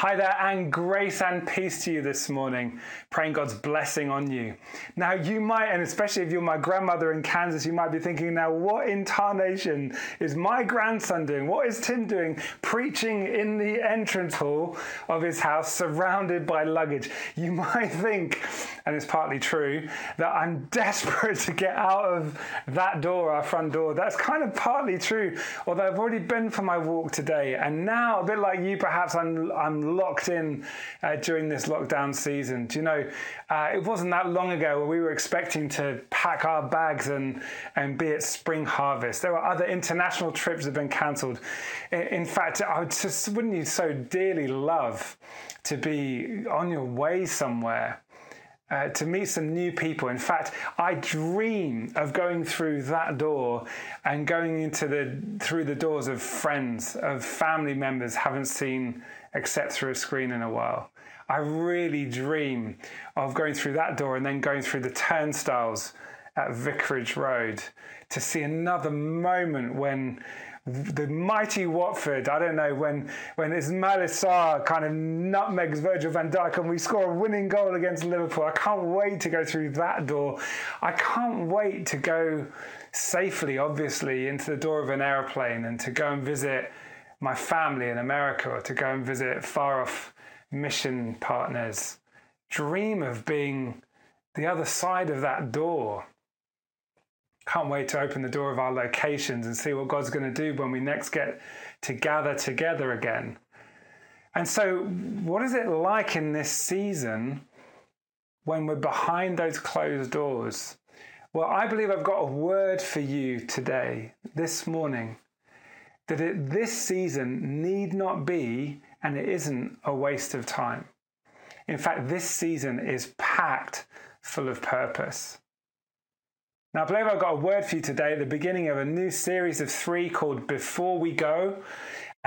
Hi there, and grace and peace to you this morning. Praying God's blessing on you. Now, you might, and especially if you're my grandmother in Kansas, you might be thinking, now, what incarnation is my grandson doing? What is Tim doing preaching in the entrance hall of his house surrounded by luggage? You might think, and it's partly true, that I'm desperate to get out of that door, our front door. That's kind of partly true, although I've already been for my walk today, and now, a bit like you, perhaps I'm, I'm locked in uh, during this lockdown season. Do you know, uh, it wasn't that long ago where we were expecting to pack our bags and, and be at spring harvest. There were other international trips that have been cancelled. In, fact, I just, wouldn't you so dearly love to be on your way somewhere? Uh, to meet some new people. In fact, I dream of going through that door and going into the through the doors of friends, of family members haven't seen except through a screen in a while. I really dream of going through that door and then going through the turnstiles at Vicarage Road to see another moment when the mighty Watford, I don't know, when, when Ismaila Sarr kind of nutmegs Virgil van Dijk and we score a winning goal against Liverpool. I can't wait to go through that door. I can't wait to go safely, obviously, into the door of an aeroplane and to go and visit my family in America or to go and visit far off mission partners. Dream of being the other side of that door. Can't wait to open the door of our locations and see what God's going to do when we next get to gather together again. And so, what is it like in this season when we're behind those closed doors? Well, I believe I've got a word for you today, this morning that it, this season need not be, and it isn't, a waste of time. In fact, this season is packed full of purpose. Now, I believe I've got a word for you today at the beginning of a new series of three called Before We Go.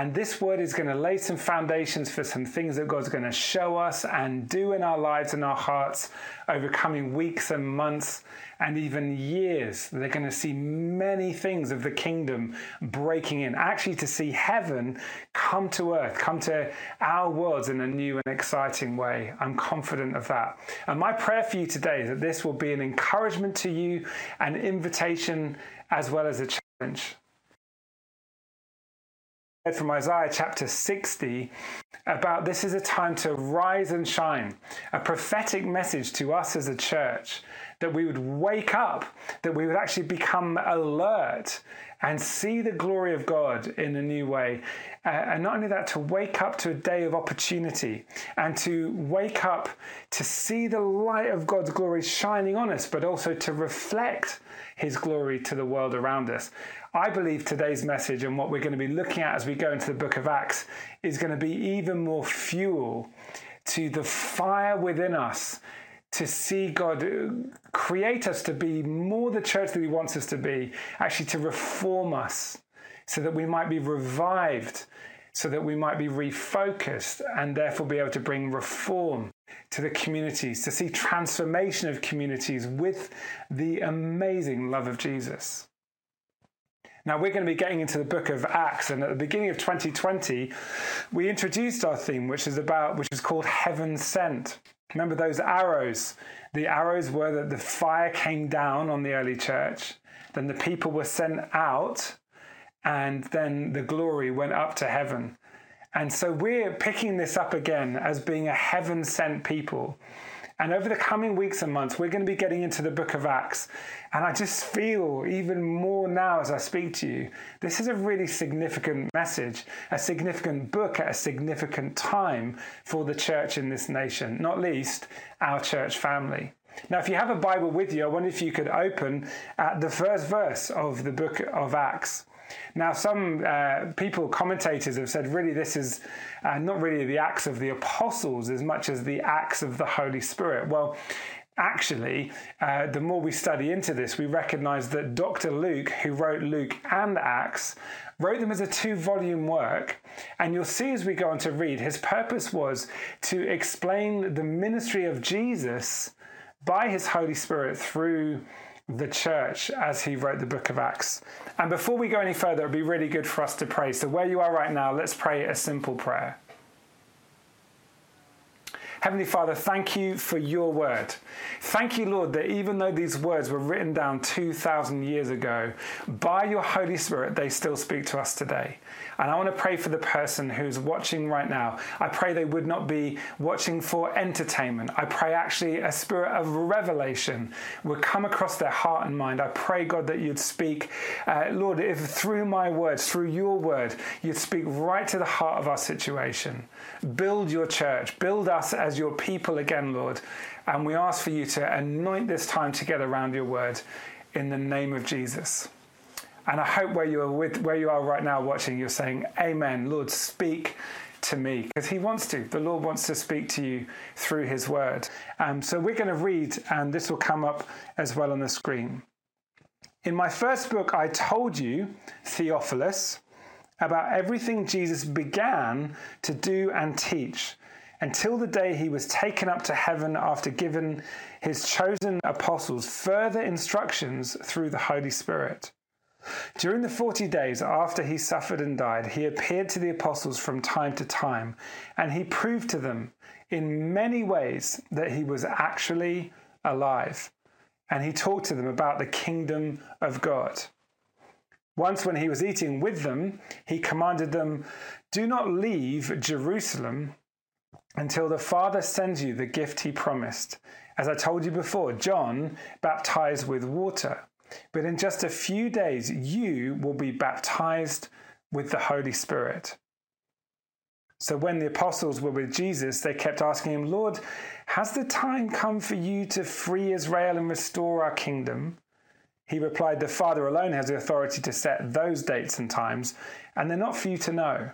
And this word is going to lay some foundations for some things that God's going to show us and do in our lives and our hearts over coming weeks and months and even years. They're going to see many things of the kingdom breaking in, actually, to see heaven come to earth, come to our worlds in a new and exciting way. I'm confident of that. And my prayer for you today is that this will be an encouragement to you, an invitation, as well as a challenge from Isaiah chapter 60 about this is a time to rise and shine, a prophetic message to us as a church that we would wake up, that we would actually become alert and see the glory of God in a new way. Uh, and not only that, to wake up to a day of opportunity and to wake up to see the light of God's glory shining on us, but also to reflect his glory to the world around us. I believe today's message and what we're going to be looking at as we go into the book of Acts is going to be even more fuel to the fire within us to see God create us to be more the church that He wants us to be, actually to reform us so that we might be revived, so that we might be refocused, and therefore be able to bring reform to the communities, to see transformation of communities with the amazing love of Jesus. Now, we're going to be getting into the book of Acts, and at the beginning of 2020, we introduced our theme, which is about, which is called Heaven Sent. Remember those arrows? The arrows were that the fire came down on the early church, then the people were sent out, and then the glory went up to heaven. And so we're picking this up again as being a heaven sent people. And over the coming weeks and months, we're going to be getting into the book of Acts. And I just feel even more now as I speak to you, this is a really significant message, a significant book at a significant time for the church in this nation, not least our church family. Now, if you have a Bible with you, I wonder if you could open at the first verse of the book of Acts. Now, some uh, people, commentators, have said really this is uh, not really the acts of the apostles as much as the acts of the Holy Spirit. Well, actually, uh, the more we study into this, we recognize that Dr. Luke, who wrote Luke and Acts, wrote them as a two volume work. And you'll see as we go on to read, his purpose was to explain the ministry of Jesus by his Holy Spirit through the church as he wrote the book of Acts. And before we go any further, it would be really good for us to pray. So, where you are right now, let's pray a simple prayer. Heavenly Father, thank you for your word. Thank you, Lord, that even though these words were written down 2,000 years ago, by your Holy Spirit, they still speak to us today. And I want to pray for the person who's watching right now. I pray they would not be watching for entertainment. I pray actually a spirit of revelation would come across their heart and mind. I pray, God, that you'd speak, uh, Lord, if through my words, through your word, you'd speak right to the heart of our situation. Build your church, build us as your people again, Lord. And we ask for you to anoint this time together around your word in the name of Jesus. And I hope where you are with where you are right now watching, you're saying, Amen. Lord, speak to me because he wants to. The Lord wants to speak to you through his word. Um, so we're going to read, and this will come up as well on the screen. In my first book, I told you, Theophilus, about everything Jesus began to do and teach until the day he was taken up to heaven after giving his chosen apostles further instructions through the Holy Spirit. During the 40 days after he suffered and died, he appeared to the apostles from time to time, and he proved to them in many ways that he was actually alive. And he talked to them about the kingdom of God. Once, when he was eating with them, he commanded them, Do not leave Jerusalem until the Father sends you the gift he promised. As I told you before, John baptized with water but in just a few days, you will be baptized with the Holy Spirit. So when the apostles were with Jesus, they kept asking him, Lord, has the time come for you to free Israel and restore our kingdom? He replied, The Father alone has the authority to set those dates and times, and they're not for you to know.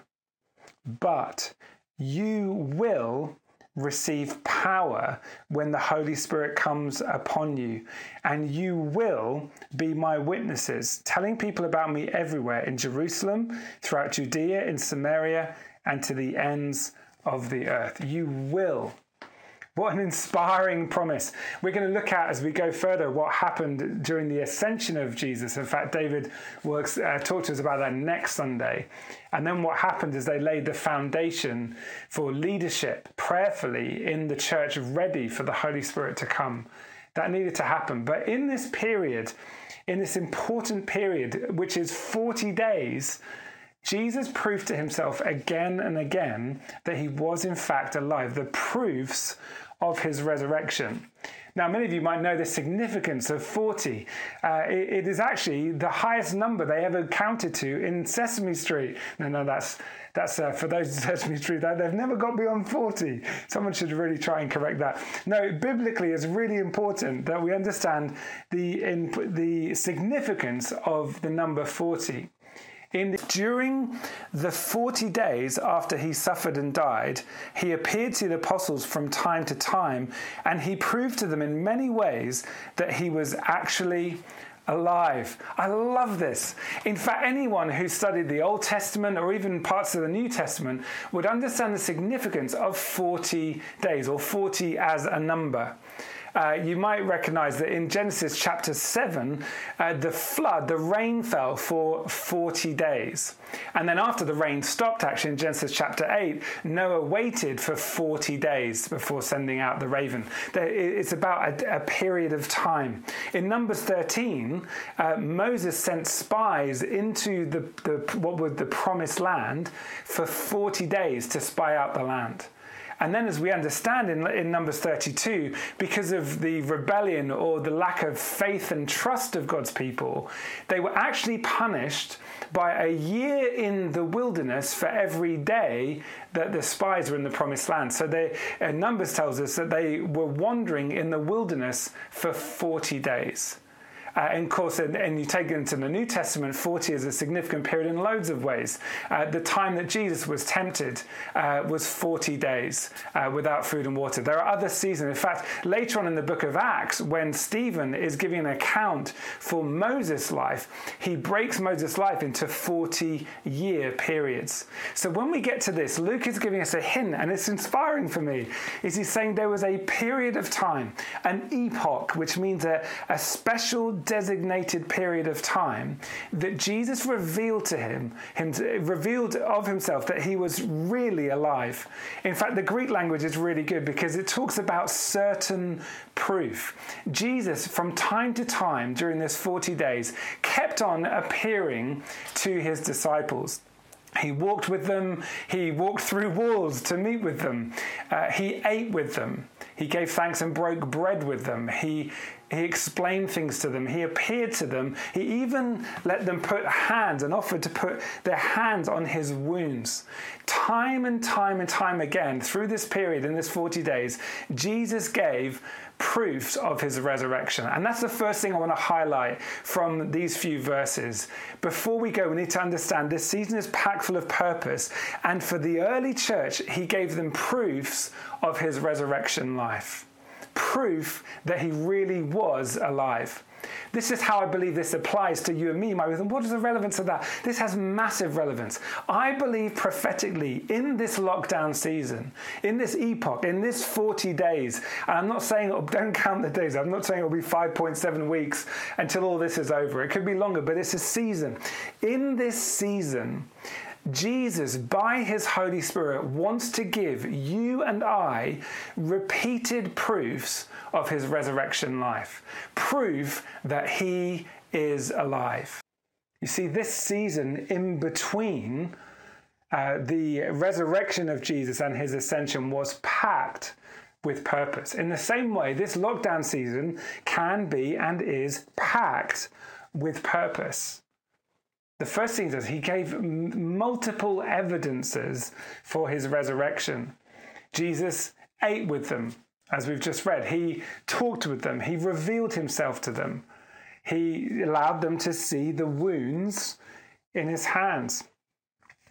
But you will receive power when the Holy Spirit comes upon you, and you will be my witnesses, telling people about me everywhere in Jerusalem, throughout Judea, in Samaria, and to the ends of the earth. You will what an inspiring promise. We're going to look at as we go further what happened during the ascension of Jesus. In fact, David works, uh, talked to us about that next Sunday. And then what happened is they laid the foundation for leadership prayerfully in the church, ready for the Holy Spirit to come. That needed to happen. But in this period, in this important period, which is 40 days, Jesus proved to himself again and again that he was in fact alive. The proofs of his resurrection. Now, many of you might know the significance of 40. Uh, it, it is actually the highest number they ever counted to in Sesame Street. No, no, that's that's uh, for those in Sesame Street. They've never got beyond 40. Someone should really try and correct that. No, biblically, it's really important that we understand the in, the significance of the number 40. In the, during the 40 days after he suffered and died, he appeared to the apostles from time to time, and he proved to them in many ways that he was actually alive. I love this. In fact, anyone who studied the Old Testament or even parts of the New Testament would understand the significance of 40 days or 40 as a number uh, you might recognize that in Genesis chapter 7, uh, the flood, the rain fell for 40 days. And then after the rain stopped, actually, in Genesis chapter 8, Noah waited for 40 days before sending out the raven. It's about a, a period of time. In Numbers 13, uh, Moses sent spies into the, the, what was the promised land for 40 days to spy out the land. And then, as we understand in, in Numbers 32, because of the rebellion or the lack of faith and trust of God's people, they were actually punished by a year in the wilderness for every day that the spies were in the promised land. So they, uh, Numbers tells us that they were wandering in the wilderness for 40 days. Uh, and of course, and, and, you take it into the New Testament, 40 is a significant period in loads of ways. Uh, the time that Jesus was tempted uh, was 40 days uh, without food and water. There are other seasons. In fact, later on in the book of Acts, when Stephen is giving an account for Moses' life, he breaks Moses' life into 40 year periods. So when we get to this, Luke is giving us a hint, and it's inspiring for me, is he's saying there was a period of time, an epoch, which means a, a special designated period of time that Jesus revealed to him, him revealed of himself that he was really alive. In fact, the Greek language is really good because it talks about certain proof. Jesus, from time to time during this 40 days, kept on appearing to his disciples. He walked with them. He walked through walls to meet with them. Uh, he ate with them. He gave thanks and broke bread with them. He, he explained things to them. He appeared to them. He even let them put hands and offered to put their hands on his wounds. Time and time and time again, through this period, in this 40 days, Jesus gave proofs of his resurrection. And that's the first thing I want to highlight from these few verses. Before we go, we need to understand this season is packed full of purpose. And for the early church, he gave them proofs of his resurrection life. Proof that he really was alive. This is how I believe this applies to you and me, my wisdom. What is the relevance of that? This has massive relevance. I believe prophetically in this lockdown season, in this epoch, in this 40 days, and I'm not saying, don't count the days, I'm not saying it'll be 5.7 weeks until all this is over. It could be longer, but it's a season. In this season, Jesus, by his Holy Spirit, wants to give you and I repeated proofs of his resurrection life, proof that he is alive. You see, this season in between uh, the resurrection of Jesus and his ascension was packed with purpose. In the same way, this lockdown season can be and is packed with purpose. The first thing is he gave multiple evidences for his resurrection. Jesus ate with them, as we've just read. He talked with them. He revealed himself to them. He allowed them to see the wounds in his hands.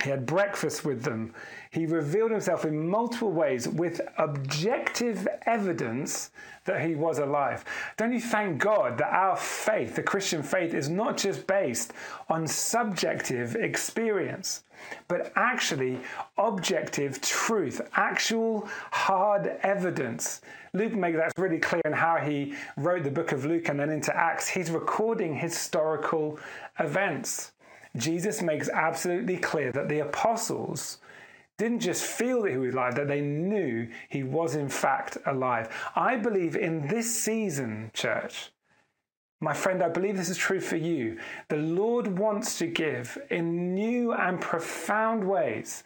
He had breakfast with them. He revealed himself in multiple ways with objective evidence that he was alive. Don't you thank God that our faith, the Christian faith, is not just based on subjective experience, but actually objective truth, actual hard evidence. Luke makes that really clear in how he wrote the book of Luke and then into Acts. He's recording historical events. Jesus makes absolutely clear that the apostles didn't just feel that he was alive, that they knew he was in fact alive. I believe in this season, church, my friend, I believe this is true for you. The Lord wants to give in new and profound ways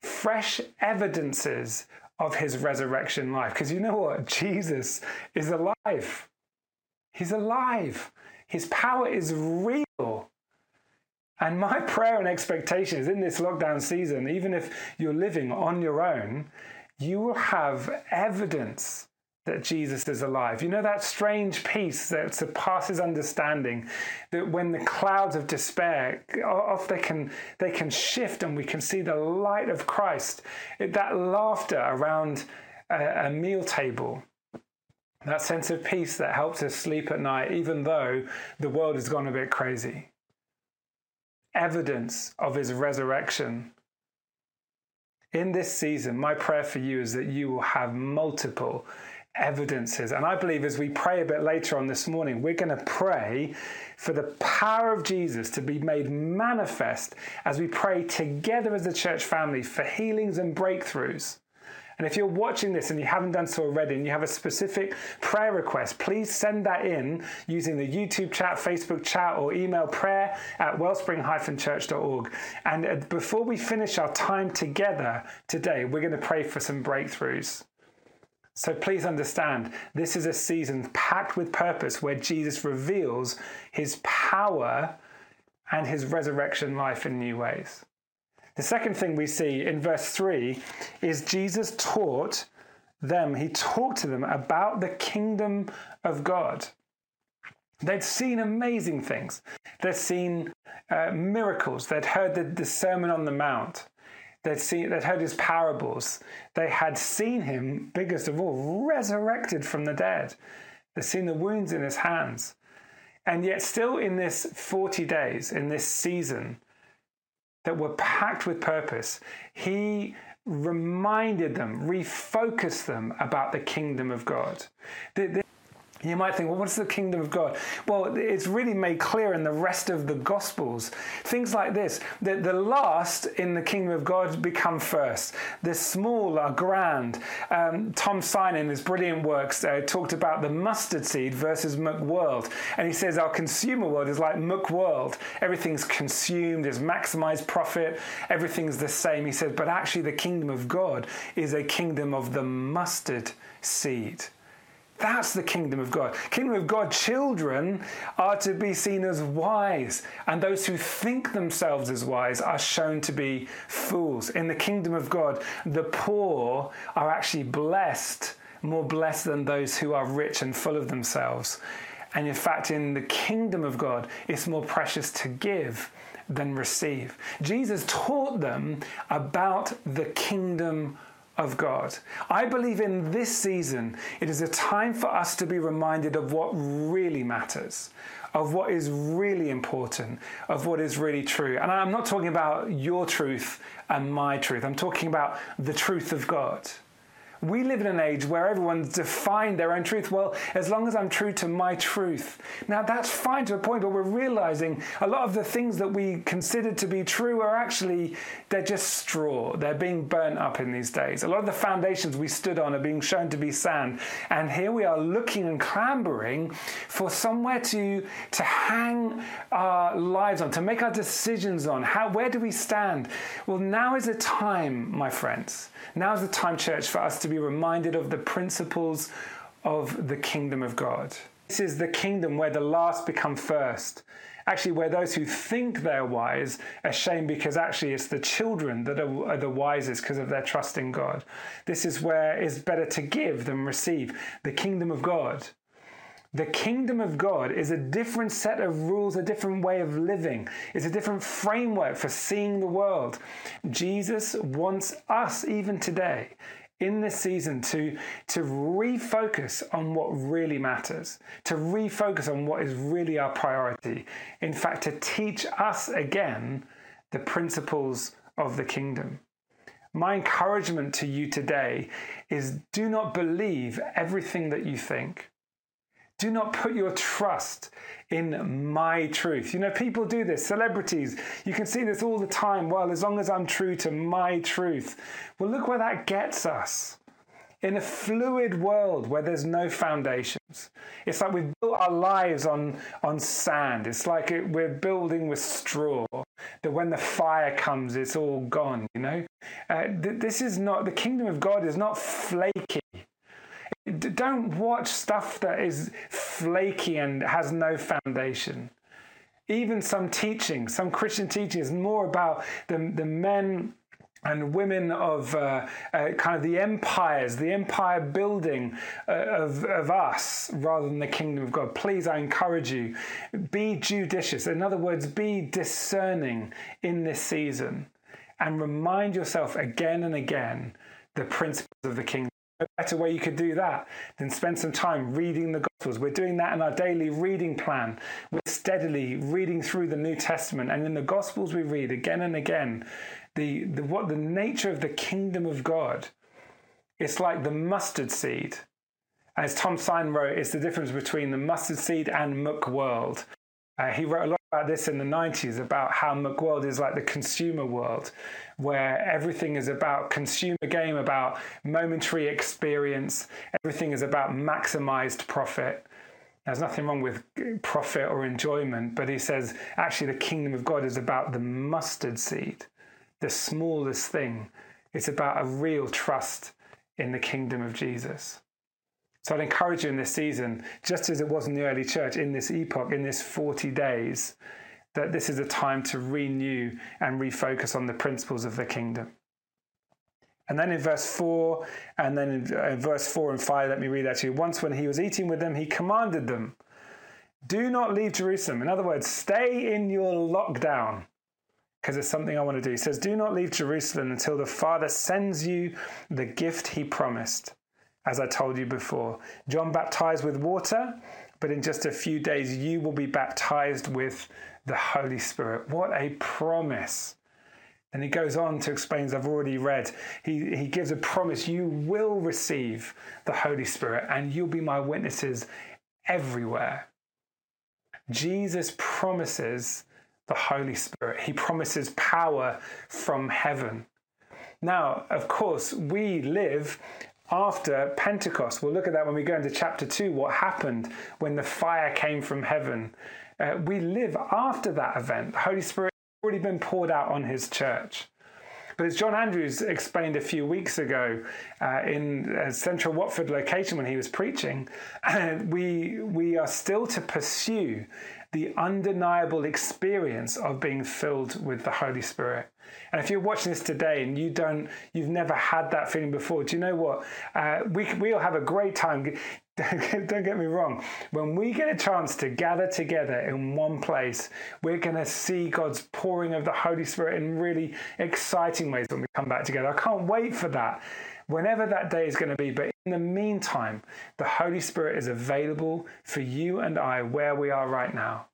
fresh evidences of his resurrection life. Because you know what? Jesus is alive. He's alive. His power is real. And my prayer and expectation is in this lockdown season, even if you're living on your own, you will have evidence that Jesus is alive. You know that strange peace that surpasses understanding, that when the clouds of despair off they can they can shift and we can see the light of Christ. That laughter around a, a meal table. That sense of peace that helps us sleep at night, even though the world has gone a bit crazy evidence of his resurrection. In this season, my prayer for you is that you will have multiple evidences. And I believe as we pray a bit later on this morning, we're going to pray for the power of Jesus to be made manifest as we pray together as a church family for healings and breakthroughs. And if you're watching this and you haven't done so already and you have a specific prayer request, please send that in using the YouTube chat, Facebook chat, or email prayer at wellspring-church.org. And uh, before we finish our time together today, we're going to pray for some breakthroughs. So please understand, this is a season packed with purpose where Jesus reveals his power and his resurrection life in new ways. The second thing we see in verse 3 is Jesus taught them, he talked to them about the kingdom of God. They'd seen amazing things. They'd seen uh, miracles. They'd heard the, the Sermon on the Mount. They'd seen, they'd heard his parables. They had seen him, biggest of all, resurrected from the dead. They'd seen the wounds in his hands. And yet, still in this 40 days, in this season, that were packed with purpose, he reminded them, refocused them about the kingdom of God. You might think, well, what's the kingdom of God? Well, it's really made clear in the rest of the Gospels. Things like this that the last in the kingdom of God become first. The small are grand. Um, Tom Sine, in his brilliant works, uh, talked about the mustard seed versus McWorld. And he says our consumer world is like McWorld. Everything's consumed, is maximized profit, everything's the same. He says, but actually, the kingdom of God is a kingdom of the mustard seed. That's the kingdom of God. Kingdom of God children are to be seen as wise, and those who think themselves as wise are shown to be fools. In the kingdom of God, the poor are actually blessed, more blessed than those who are rich and full of themselves. And in fact, in the kingdom of God, it's more precious to give than receive. Jesus taught them about the kingdom of God. I believe in this season, it is a time for us to be reminded of what really matters, of what is really important, of what is really true. And I'm not talking about your truth and my truth, I'm talking about the truth of God. We live in an age where everyone's defined their own truth. Well, as long as I'm true to my truth. Now, that's fine to a point, but we're realizing a lot of the things that we considered to be true are actually, they're just straw. They're being burnt up in these days. A lot of the foundations we stood on are being shown to be sand. And here we are looking and clambering for somewhere to, to hang our lives on, to make our decisions on. How, where do we stand? Well, now is the time, my friends. Now is the time, church, for us to be reminded of the principles of the kingdom of God. This is the kingdom where the last become first. Actually, where those who think they're wise are shamed because actually it's the children that are, are the wisest because of their trust in God. This is where it's better to give than receive. The kingdom of God. The kingdom of God is a different set of rules, a different way of living. It's a different framework for seeing the world. Jesus wants us, even today, in this season to, to refocus on what really matters, to refocus on what is really our priority. In fact, to teach us again the principles of the kingdom. My encouragement to you today is do not believe everything that you think. Do not put your trust in my truth. You know, people do this, celebrities, you can see this all the time. Well, as long as I'm true to my truth. Well, look where that gets us. In a fluid world where there's no foundations, it's like we've built our lives on, on sand. It's like it, we're building with straw. That when the fire comes, it's all gone, you know? Uh, th- this is not, the kingdom of God is not flaky. Don't watch stuff that is flaky and has no foundation. Even some teaching, some Christian teaching is more about the, the men and women of uh, uh, kind of the empires, the empire building uh, of, of us rather than the kingdom of God. Please, I encourage you, be judicious. In other words, be discerning in this season and remind yourself again and again the principles of the kingdom better way you could do that than spend some time reading the Gospels. We're doing that in our daily reading plan. We're steadily reading through the New Testament, and in the Gospels we read again and again the, the what the nature of the kingdom of God. It's like the mustard seed. As Tom Sine wrote, it's the difference between the mustard seed and McWorld. Uh, he wrote a lot about this in the 90s about how McWorld is like the consumer world, where everything is about consumer game, about momentary experience, everything is about maximized profit. There's nothing wrong with profit or enjoyment, but he says actually the kingdom of God is about the mustard seed, the smallest thing. It's about a real trust in the kingdom of Jesus. So I'd encourage you in this season, just as it was in the early church, in this epoch, in this 40 days, that this is a time to renew and refocus on the principles of the kingdom. And then in verse 4, and then in, in verse 4 and 5, let me read that to you. Once when he was eating with them, he commanded them, Do not leave Jerusalem. In other words, stay in your lockdown because it's something I want to do. He says, Do not leave Jerusalem until the Father sends you the gift he promised as I told you before. John baptized with water, but in just a few days you will be baptized with the Holy Spirit. What a promise! And he goes on to explain, as I've already read, he, he gives a promise you will receive the Holy Spirit and you'll be my witnesses everywhere. Jesus promises the Holy Spirit, He promises power from heaven. Now, of course, we live after Pentecost. We'll look at that when we go into chapter 2, what happened when the fire came from heaven. Uh, we live after that event. The Holy Spirit has already been poured out on His church. But as John Andrews explained a few weeks ago uh, in a central Watford location when he was preaching, we, we are still to pursue the undeniable experience of being filled with the Holy Spirit. And if you're watching this today and you don't, you've never had that feeling before, do you know what? Uh, we we'll have a great time. don't get me wrong. When we get a chance to gather together in one place, we're going to see God's pouring of the Holy Spirit in really exciting ways when we come back together. I can't wait for that whenever that day is going to be. But in the meantime, the Holy Spirit is available for you and I where we are right now.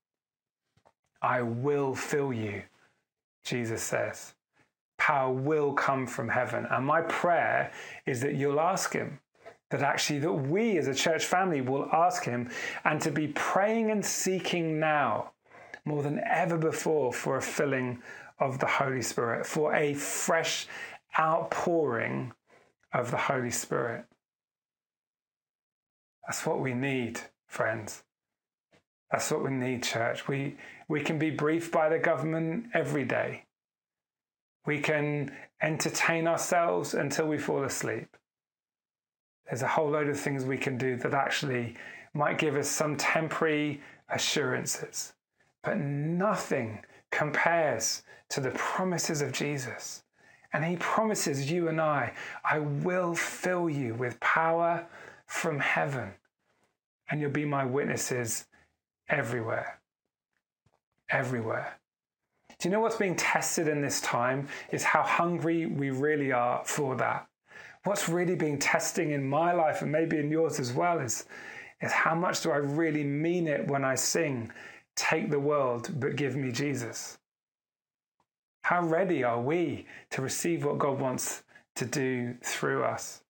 I will fill you, Jesus says. Power will come from heaven. And my prayer is that you'll ask Him, that actually that we as a church family will ask Him and to be praying and seeking now more than ever before for a filling of the Holy Spirit, for a fresh outpouring of the Holy Spirit. That's what we need, friends. That's what we need, church. We, we can be briefed by the government every day. We can entertain ourselves until we fall asleep. There's a whole load of things we can do that actually might give us some temporary assurances, but nothing compares to the promises of Jesus. And he promises you and I, I will fill you with power from heaven, and you'll be my witnesses everywhere. Everywhere. Do you know what's being tested in this time? Is how hungry we really are for that. What's really being testing in my life and maybe in yours as well is, is how much do I really mean it when I sing, Take the world, but give me Jesus? How ready are we to receive what God wants to do through us?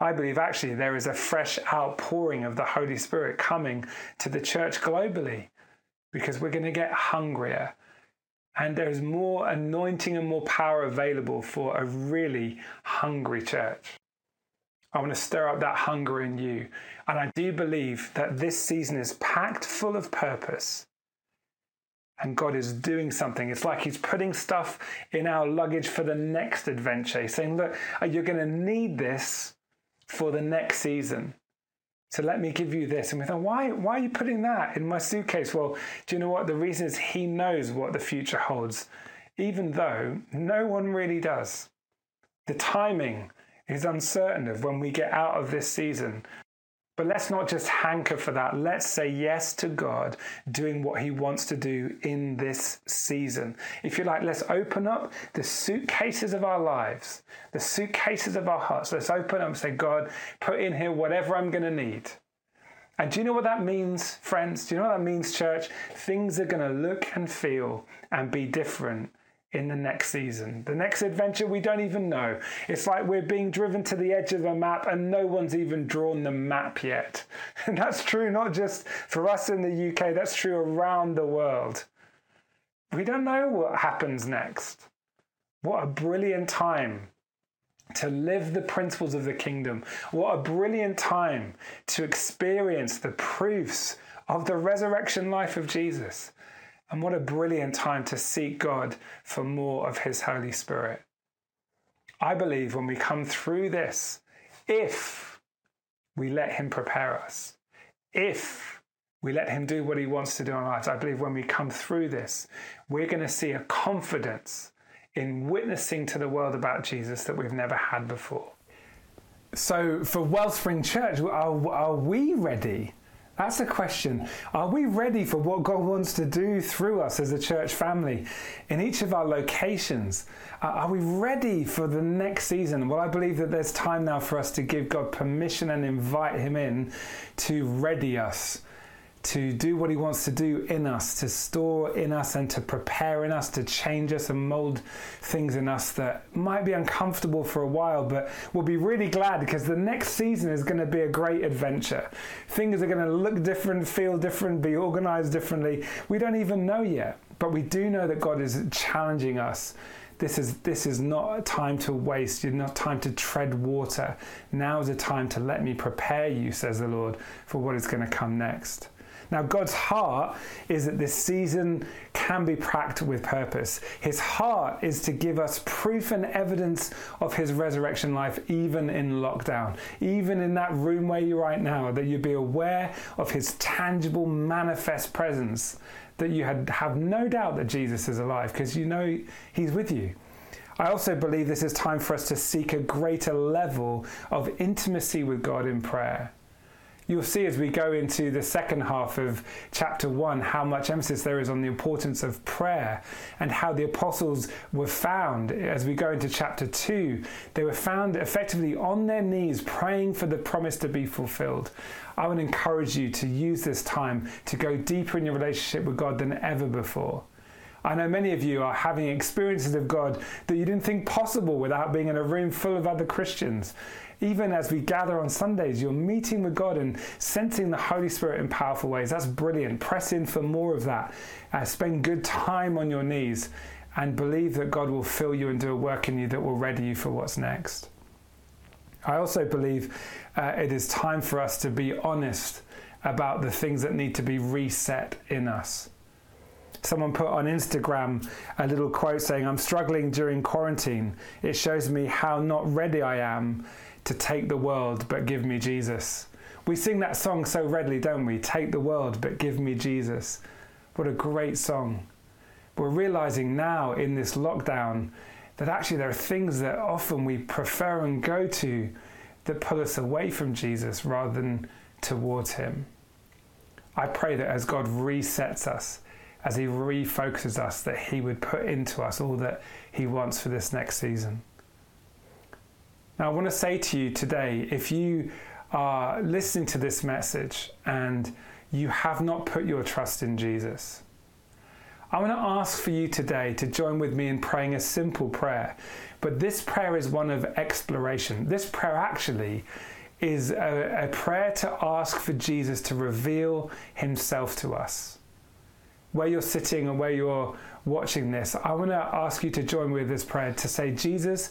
I believe actually there is a fresh outpouring of the Holy Spirit coming to the church globally because we're going to get hungrier and there's more anointing and more power available for a really hungry church. I want to stir up that hunger in you. And I do believe that this season is packed full of purpose and God is doing something. It's like He's putting stuff in our luggage for the next adventure. He's saying, Look, you're going to need this for the next season. So let me give you this. And we thought, why, why are you putting that in my suitcase? Well, do you know what? The reason is He knows what the future holds, even though no one really does. The timing is uncertain of when we get out of this season. But let's not just hanker for that. Let's say yes to God doing what He wants to do in this season. If you like, let's open up the suitcases of our lives, the suitcases of our hearts. Let's open up and say, God, put in here whatever I'm going to need. And do you know what that means, friends? Do you know what that means, church? Things are going to look and feel and be different in the next season. The next adventure we don't even know. It's like we're being driven to the edge of a map and no one's even drawn the map yet. And that's true not just for us in the UK, that's true around the world. We don't know what happens next. What a brilliant time to live the principles of the kingdom. What a brilliant time to experience the proofs of the resurrection life of Jesus. And what a brilliant time to seek God for more of His Holy Spirit. I believe when we come through this, if we let Him prepare us, if we let Him do what He wants to do in our lives, I believe when we come through this, we're going to see a confidence in witnessing to the world about Jesus that we've never had before. So, for Wellspring Church, are, are we ready that's the question. Are we ready for what God wants to do through us as a church family in each of our locations? Uh, are we ready for the next season? Well, I believe that there's time now for us to give God permission and invite Him in to ready us to do what He wants to do in us, to store in us and to prepare in us, to change us and mold things in us that might be uncomfortable for a while, but we'll be really glad because the next season is going to be a great adventure. Things are going to look different, feel different, be organized differently. We don't even know yet, but we do know that God is challenging us this is this is not a time to waste you're not time to tread water now is a time to let me prepare you says the lord for what is going to come next now, God's heart is that this season can be packed with purpose. His heart is to give us proof and evidence of His resurrection life, even in lockdown, even in that room where you're right now, that you be aware of His tangible, manifest presence, that you had, have no doubt that Jesus is alive because you know He's with you. I also believe this is time for us to seek a greater level of intimacy with God in prayer you'll see as we go into the second half of chapter 1 how much emphasis there is on the importance of prayer and how the apostles were found. As we go into chapter 2 they were found effectively on their knees praying for the promise to be fulfilled. I would encourage you to use this time to go deeper in your relationship with god than ever before. I know many of you are having experiences of God that you didn't think possible without being in a room full of other Christians even as we gather on Sundays, you're meeting with God and sensing the Holy Spirit in powerful ways. That's brilliant. Press in for more of that. Uh, spend good time on your knees and believe that God will fill you and do a work in you that will ready you for what's next. I also believe uh, it is time for us to be honest about the things that need to be reset in us. Someone put on Instagram a little quote saying, I'm struggling during quarantine. It shows me how not ready I am to take the world but give me Jesus. We sing that song so readily, don't we? Take the world but give me Jesus. What a great song. We're realizing now in this lockdown that actually there are things that often we prefer and go to that pull us away from Jesus rather than towards Him. I pray that as God resets us, as He refocuses us, that He would put into us all that He wants for this next season. Now, I want to say to you today if you are listening to this message and you have not put your trust in Jesus, I want to ask for you today to join with me in praying a simple prayer. But this prayer is one of exploration. This prayer actually is a, a, prayer to ask for Jesus to reveal himself to us. Where you're sitting and where you're watching this, I want to ask you to join with this prayer to say, Jesus,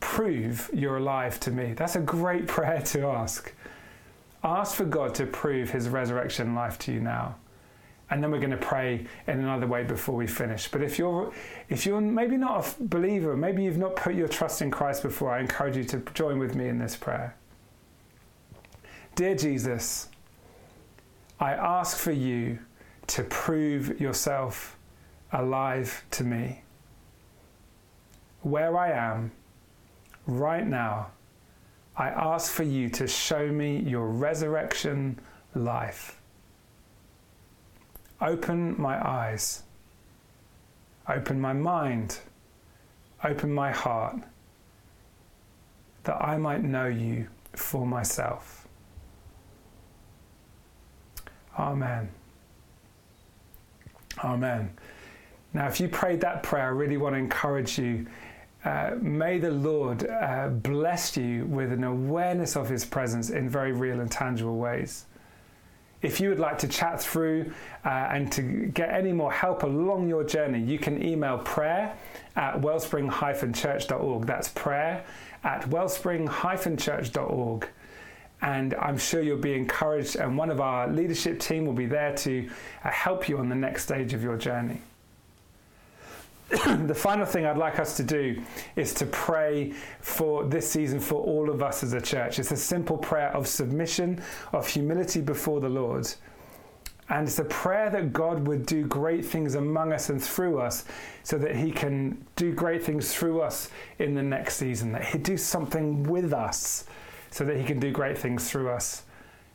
prove you're alive to me. That's a great prayer to ask. Ask for God to prove his resurrection life to you now. And then we're going to pray in another way before we finish. But if you're if you're maybe not a believer, maybe you've not put your trust in Christ before, I encourage you to join with me in this prayer. Dear Jesus, I ask for you to prove yourself alive to me. Where I am, right now, I ask for you to show me your resurrection life. Open my eyes, open my mind, open my heart, that I might know you for myself. Amen. Amen. Now, if you prayed that prayer, I really want to encourage you uh, may the Lord uh, bless you with an awareness of His presence in very real and tangible ways. If you would like to chat through uh, and to get any more help along your journey, you can email prayer at wellspring church.org. That's prayer at wellspring church.org. And I'm sure you'll be encouraged, and one of our leadership team will be there to uh, help you on the next stage of your journey. the final thing I'd like us to do is to pray for this season for all of us as a church. It's a simple prayer of submission, of humility before the Lord. And it's a prayer that God would do great things among us and through us so that He can do great things through us in the next season, that He'd do something with us so that He can do great things through us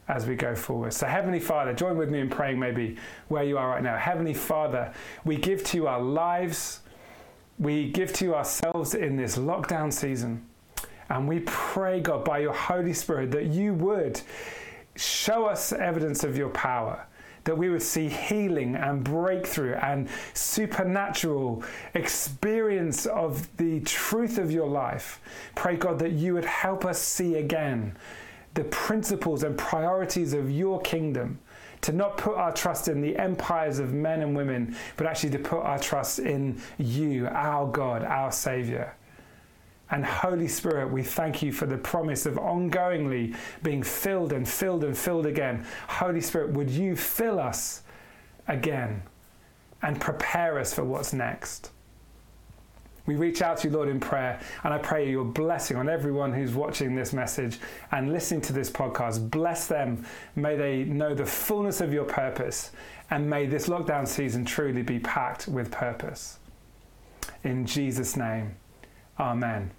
as we go forward. So, Heavenly Father, join with me in praying maybe where you are right now. Heavenly Father, we give to you our lives we give to ourselves in this lockdown season. And we pray, God, by your Holy Spirit, that you would show us evidence of your power, that we would see healing and breakthrough and supernatural experience of the truth of your life. Pray, God, that you would help us see again the principles and priorities of your kingdom. To not put our trust in the empires of men and women, but actually to put our trust in you, our God, our Savior. And Holy Spirit, we thank you for the promise of ongoingly being filled and filled and filled again. Holy Spirit, would you fill us again and prepare us for what's next? We reach out to you, Lord, in prayer, and I pray your blessing on everyone who's watching this message and listening to this podcast. Bless them. May they know the fullness of your purpose, and may this lockdown season truly be packed with purpose. In Jesus' name, amen.